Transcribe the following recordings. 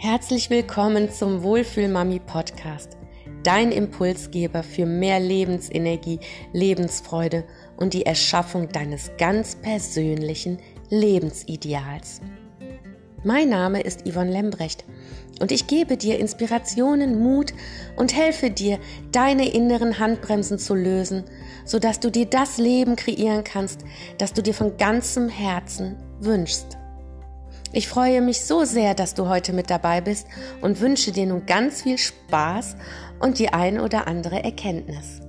Herzlich willkommen zum Wohlfühlmami Podcast, dein Impulsgeber für mehr Lebensenergie, Lebensfreude und die Erschaffung deines ganz persönlichen Lebensideals. Mein Name ist Yvonne Lembrecht und ich gebe dir Inspirationen, Mut und helfe dir, deine inneren Handbremsen zu lösen, sodass du dir das Leben kreieren kannst, das du dir von ganzem Herzen wünschst. Ich freue mich so sehr, dass du heute mit dabei bist und wünsche dir nun ganz viel Spaß und die ein oder andere Erkenntnis.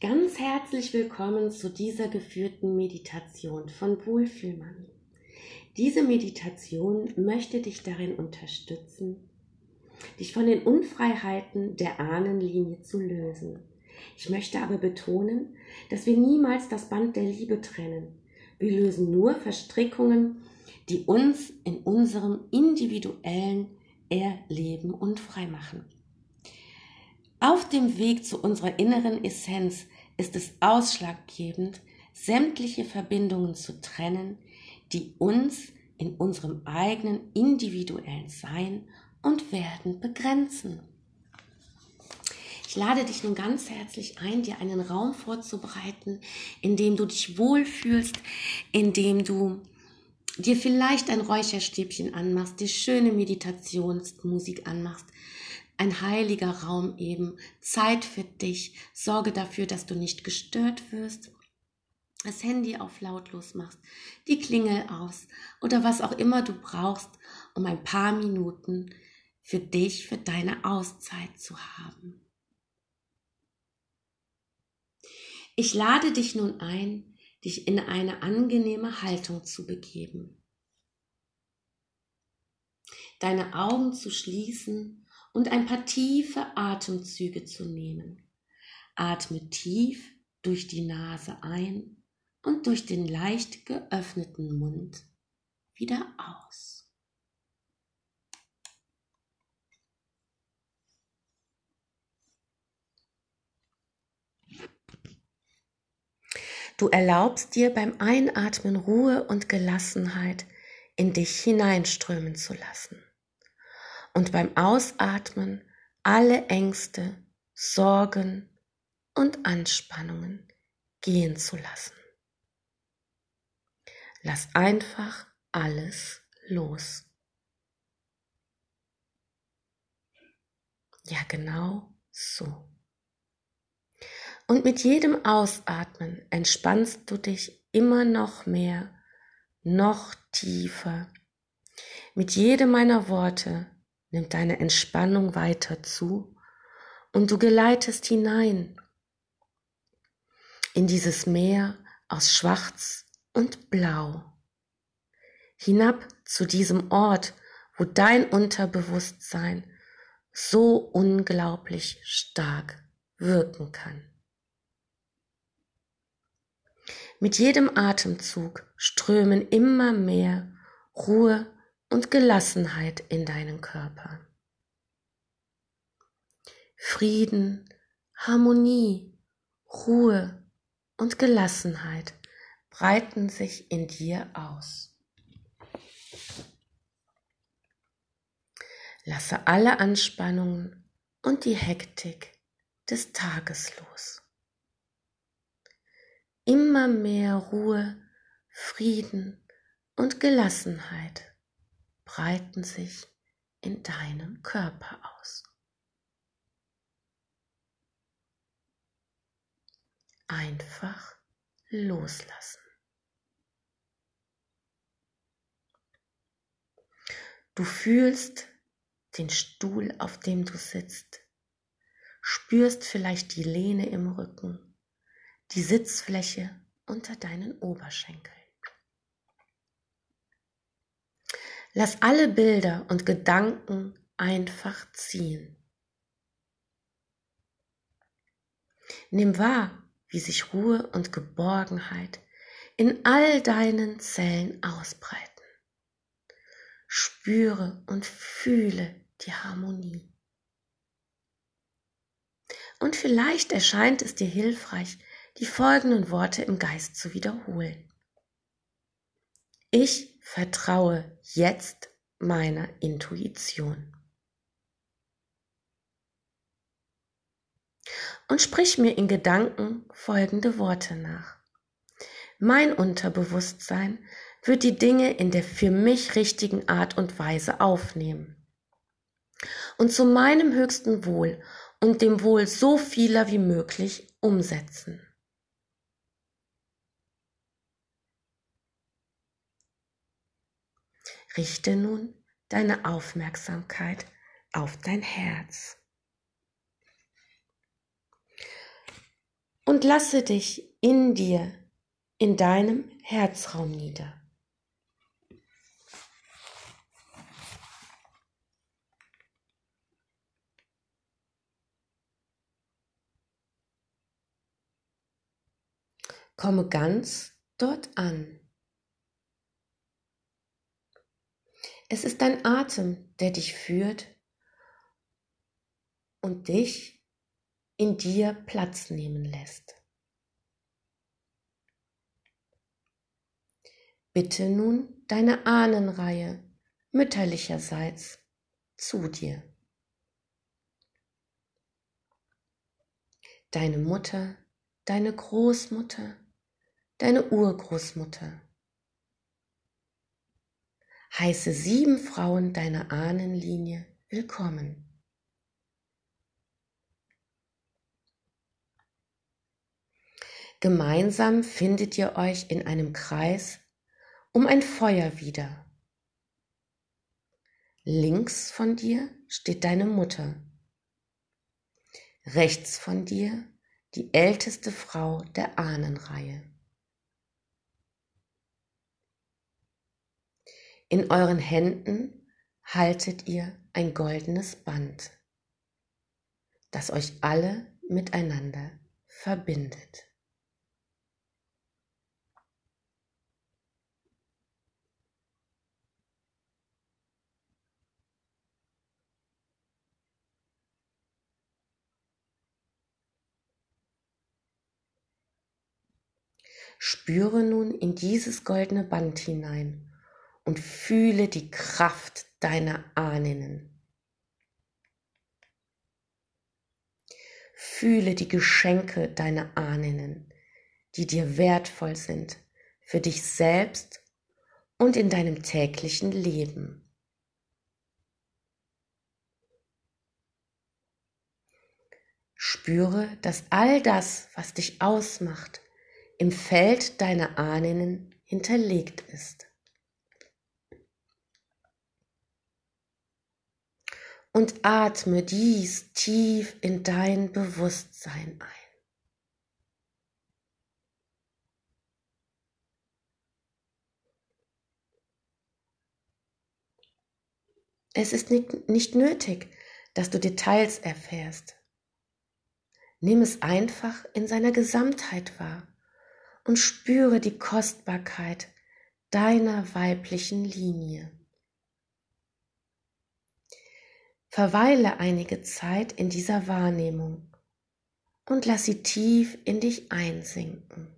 Ganz herzlich willkommen zu dieser geführten Meditation von Wohlfühlmami. Diese Meditation möchte dich darin unterstützen, dich von den Unfreiheiten der Ahnenlinie zu lösen ich möchte aber betonen, dass wir niemals das Band der Liebe trennen. Wir lösen nur Verstrickungen, die uns in unserem individuellen Erleben und freimachen. Auf dem Weg zu unserer inneren Essenz ist es ausschlaggebend, sämtliche Verbindungen zu trennen, die uns in unserem eigenen individuellen Sein und Werden begrenzen. Ich lade dich nun ganz herzlich ein, dir einen Raum vorzubereiten, in dem du dich wohlfühlst, in dem du dir vielleicht ein Räucherstäbchen anmachst, dir schöne Meditationsmusik anmachst, ein heiliger Raum eben, Zeit für dich, sorge dafür, dass du nicht gestört wirst, das Handy auf lautlos machst, die Klingel aus oder was auch immer du brauchst, um ein paar Minuten für dich, für deine Auszeit zu haben. Ich lade dich nun ein, dich in eine angenehme Haltung zu begeben. Deine Augen zu schließen und ein paar tiefe Atemzüge zu nehmen. Atme tief durch die Nase ein und durch den leicht geöffneten Mund wieder aus. Du erlaubst dir beim Einatmen Ruhe und Gelassenheit in dich hineinströmen zu lassen. Und beim Ausatmen alle Ängste, Sorgen und Anspannungen gehen zu lassen. Lass einfach alles los. Ja, genau so. Und mit jedem Ausatmen entspannst du dich immer noch mehr, noch tiefer. Mit jedem meiner Worte nimmt deine Entspannung weiter zu und du geleitest hinein in dieses Meer aus Schwarz und Blau, hinab zu diesem Ort, wo dein Unterbewusstsein so unglaublich stark wirken kann. Mit jedem Atemzug strömen immer mehr Ruhe und Gelassenheit in deinen Körper. Frieden, Harmonie, Ruhe und Gelassenheit breiten sich in dir aus. Lasse alle Anspannungen und die Hektik des Tages los immer mehr Ruhe, Frieden und Gelassenheit breiten sich in deinem Körper aus. Einfach loslassen. Du fühlst den Stuhl, auf dem du sitzt, spürst vielleicht die Lehne im Rücken die Sitzfläche unter deinen Oberschenkeln. Lass alle Bilder und Gedanken einfach ziehen. Nimm wahr, wie sich Ruhe und Geborgenheit in all deinen Zellen ausbreiten. Spüre und fühle die Harmonie. Und vielleicht erscheint es dir hilfreich, die folgenden Worte im Geist zu wiederholen. Ich vertraue jetzt meiner Intuition. Und sprich mir in Gedanken folgende Worte nach. Mein Unterbewusstsein wird die Dinge in der für mich richtigen Art und Weise aufnehmen und zu meinem höchsten Wohl und dem Wohl so vieler wie möglich umsetzen. Richte nun deine Aufmerksamkeit auf dein Herz. Und lasse dich in dir, in deinem Herzraum nieder. Komme ganz dort an. Es ist dein Atem, der dich führt und dich in dir Platz nehmen lässt. Bitte nun deine Ahnenreihe mütterlicherseits zu dir. Deine Mutter, deine Großmutter, deine Urgroßmutter. Heiße sieben Frauen deiner Ahnenlinie willkommen. Gemeinsam findet ihr euch in einem Kreis um ein Feuer wieder. Links von dir steht deine Mutter. Rechts von dir die älteste Frau der Ahnenreihe. In euren Händen haltet ihr ein goldenes Band, das euch alle miteinander verbindet. Spüre nun in dieses goldene Band hinein und fühle die Kraft deiner Ahnen. Fühle die Geschenke deiner Ahnen, die dir wertvoll sind für dich selbst und in deinem täglichen Leben. Spüre, dass all das, was dich ausmacht, im Feld deiner Ahnen hinterlegt ist. Und atme dies tief in dein Bewusstsein ein. Es ist nicht, nicht nötig, dass du Details erfährst. Nimm es einfach in seiner Gesamtheit wahr und spüre die Kostbarkeit deiner weiblichen Linie. Verweile einige Zeit in dieser Wahrnehmung und lass sie tief in dich einsinken.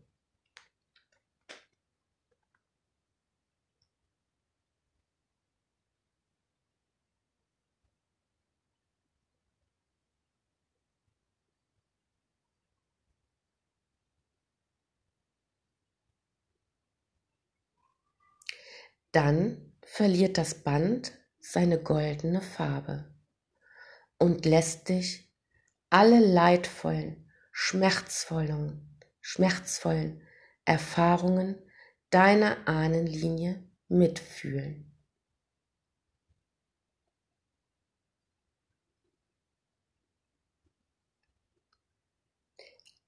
Dann verliert das Band seine goldene Farbe und lässt dich alle leidvollen, schmerzvollen, schmerzvollen Erfahrungen deiner Ahnenlinie mitfühlen.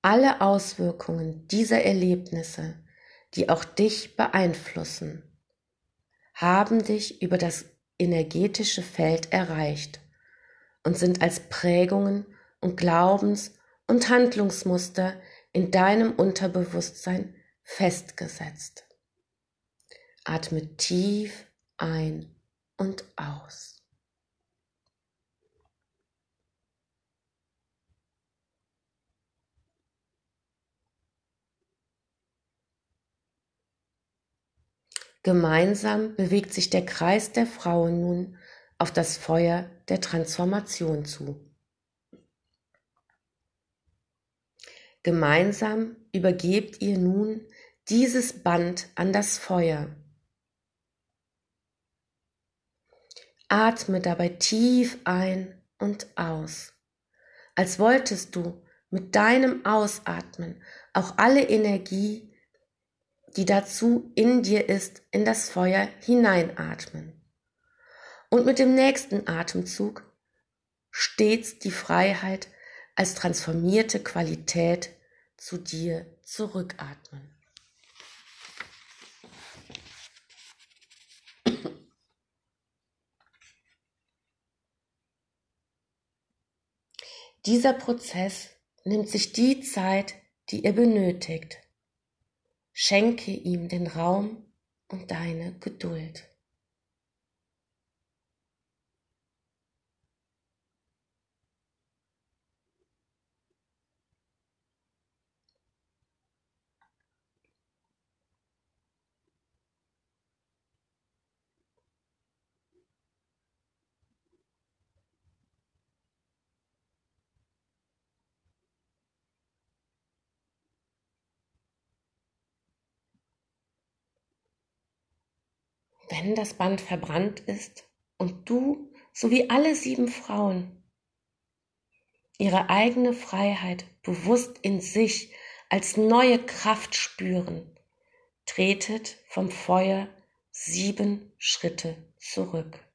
Alle Auswirkungen dieser Erlebnisse, die auch dich beeinflussen, haben dich über das energetische Feld erreicht und sind als Prägungen und Glaubens- und Handlungsmuster in deinem Unterbewusstsein festgesetzt. Atme tief ein und aus. Gemeinsam bewegt sich der Kreis der Frauen nun auf das Feuer der Transformation zu. Gemeinsam übergebt ihr nun dieses Band an das Feuer. Atme dabei tief ein und aus, als wolltest du mit deinem Ausatmen auch alle Energie, die dazu in dir ist, in das Feuer hineinatmen. Und mit dem nächsten Atemzug stets die Freiheit als transformierte Qualität zu dir zurückatmen. Dieser Prozess nimmt sich die Zeit, die er benötigt. Schenke ihm den Raum und deine Geduld. Wenn das Band verbrannt ist und du sowie alle sieben Frauen ihre eigene Freiheit bewusst in sich als neue Kraft spüren, tretet vom Feuer sieben Schritte zurück.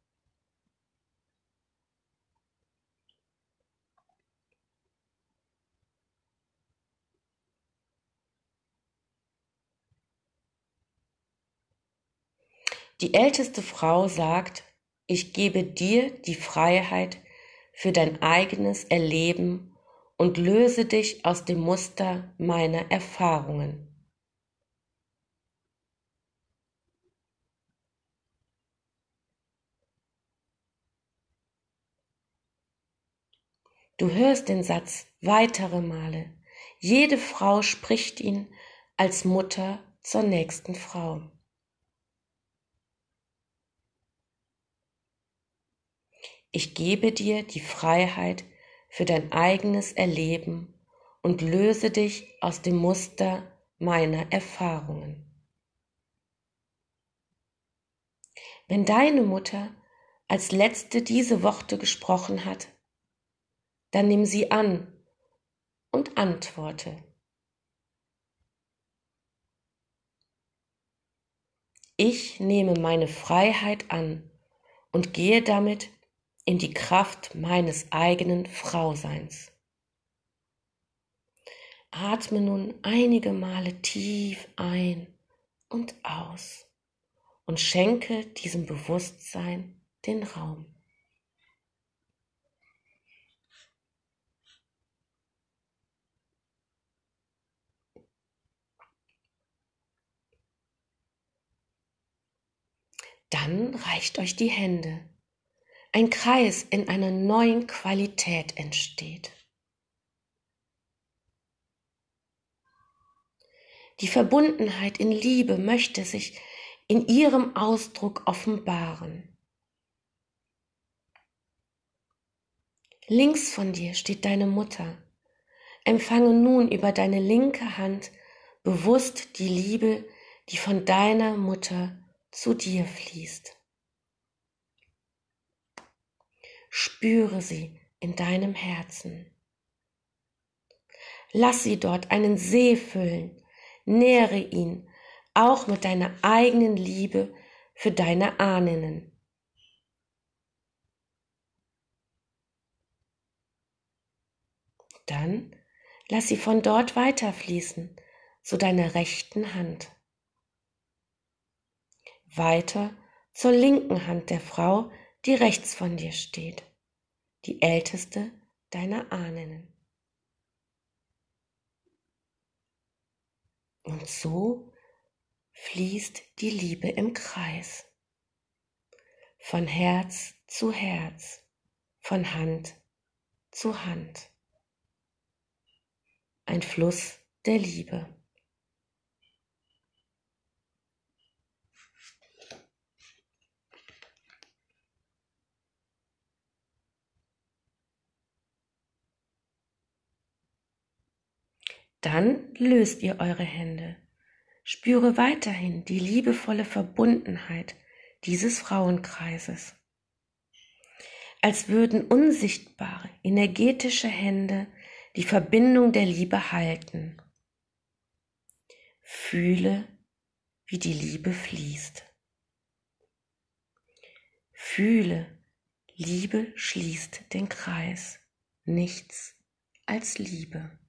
Die älteste Frau sagt, ich gebe dir die Freiheit für dein eigenes Erleben und löse dich aus dem Muster meiner Erfahrungen. Du hörst den Satz weitere Male. Jede Frau spricht ihn als Mutter zur nächsten Frau. Ich gebe dir die Freiheit für dein eigenes Erleben und löse dich aus dem Muster meiner Erfahrungen. Wenn deine Mutter als letzte diese Worte gesprochen hat, dann nimm sie an und antworte. Ich nehme meine Freiheit an und gehe damit in die Kraft meines eigenen Frauseins. Atme nun einige Male tief ein und aus und schenke diesem Bewusstsein den Raum. Dann reicht euch die Hände ein Kreis in einer neuen Qualität entsteht. Die Verbundenheit in Liebe möchte sich in ihrem Ausdruck offenbaren. Links von dir steht deine Mutter. Empfange nun über deine linke Hand bewusst die Liebe, die von deiner Mutter zu dir fließt. Spüre sie in deinem Herzen. Lass sie dort einen See füllen, nähre ihn auch mit deiner eigenen Liebe für deine Ahnen. Dann lass sie von dort weiterfließen zu deiner rechten Hand. Weiter zur linken Hand der Frau, die rechts von dir steht, die älteste deiner Ahnen. Und so fließt die Liebe im Kreis, von Herz zu Herz, von Hand zu Hand. Ein Fluss der Liebe. Dann löst ihr eure Hände. Spüre weiterhin die liebevolle Verbundenheit dieses Frauenkreises. Als würden unsichtbare, energetische Hände die Verbindung der Liebe halten. Fühle, wie die Liebe fließt. Fühle, Liebe schließt den Kreis. Nichts als Liebe.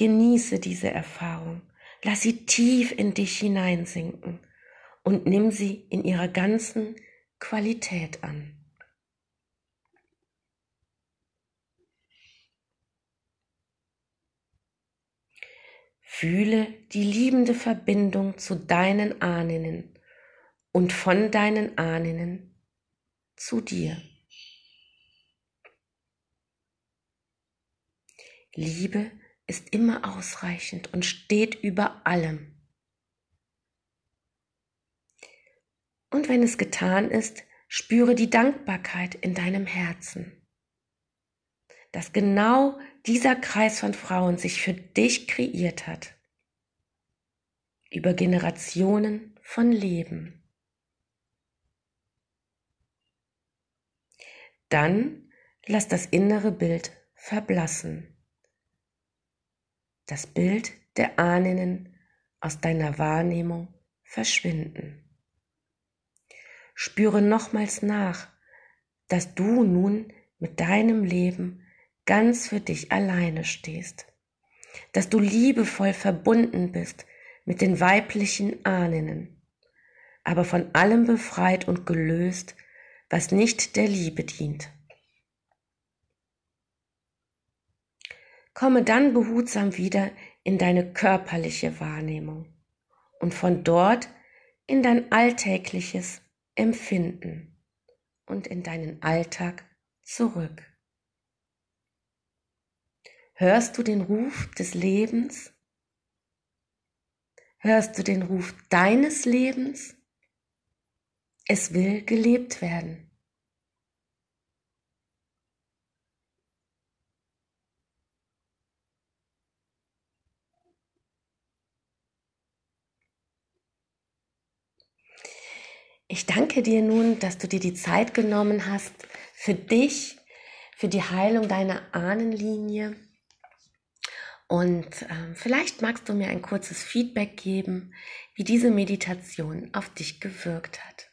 Genieße diese Erfahrung. Lass sie tief in dich hineinsinken und nimm sie in ihrer ganzen Qualität an. Fühle die liebende Verbindung zu deinen Ahnen und von deinen Ahnen zu dir. Liebe ist immer ausreichend und steht über allem. Und wenn es getan ist, spüre die Dankbarkeit in deinem Herzen, dass genau dieser Kreis von Frauen sich für dich kreiert hat, über Generationen von Leben. Dann lass das innere Bild verblassen das Bild der Ahnen aus deiner Wahrnehmung verschwinden. Spüre nochmals nach, dass du nun mit deinem Leben ganz für dich alleine stehst, dass du liebevoll verbunden bist mit den weiblichen Ahnen, aber von allem befreit und gelöst, was nicht der Liebe dient. Komme dann behutsam wieder in deine körperliche Wahrnehmung und von dort in dein alltägliches Empfinden und in deinen Alltag zurück. Hörst du den Ruf des Lebens? Hörst du den Ruf deines Lebens? Es will gelebt werden. Ich danke dir nun, dass du dir die Zeit genommen hast für dich, für die Heilung deiner Ahnenlinie. Und äh, vielleicht magst du mir ein kurzes Feedback geben, wie diese Meditation auf dich gewirkt hat.